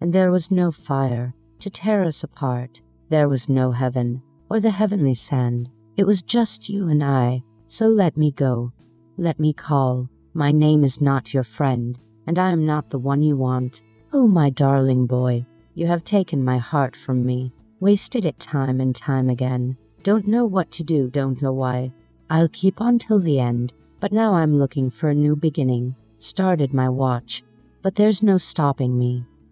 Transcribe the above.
and there was no fire to tear us apart. There was no heaven or the heavenly sand. It was just you and I. So let me go. Let me call. My name is not your friend, and I am not the one you want. Oh, my darling boy, you have taken my heart from me, wasted it time and time again. Don't know what to do, don't know why. I'll keep on till the end, but now I'm looking for a new beginning. Started my watch, but there's no stopping me.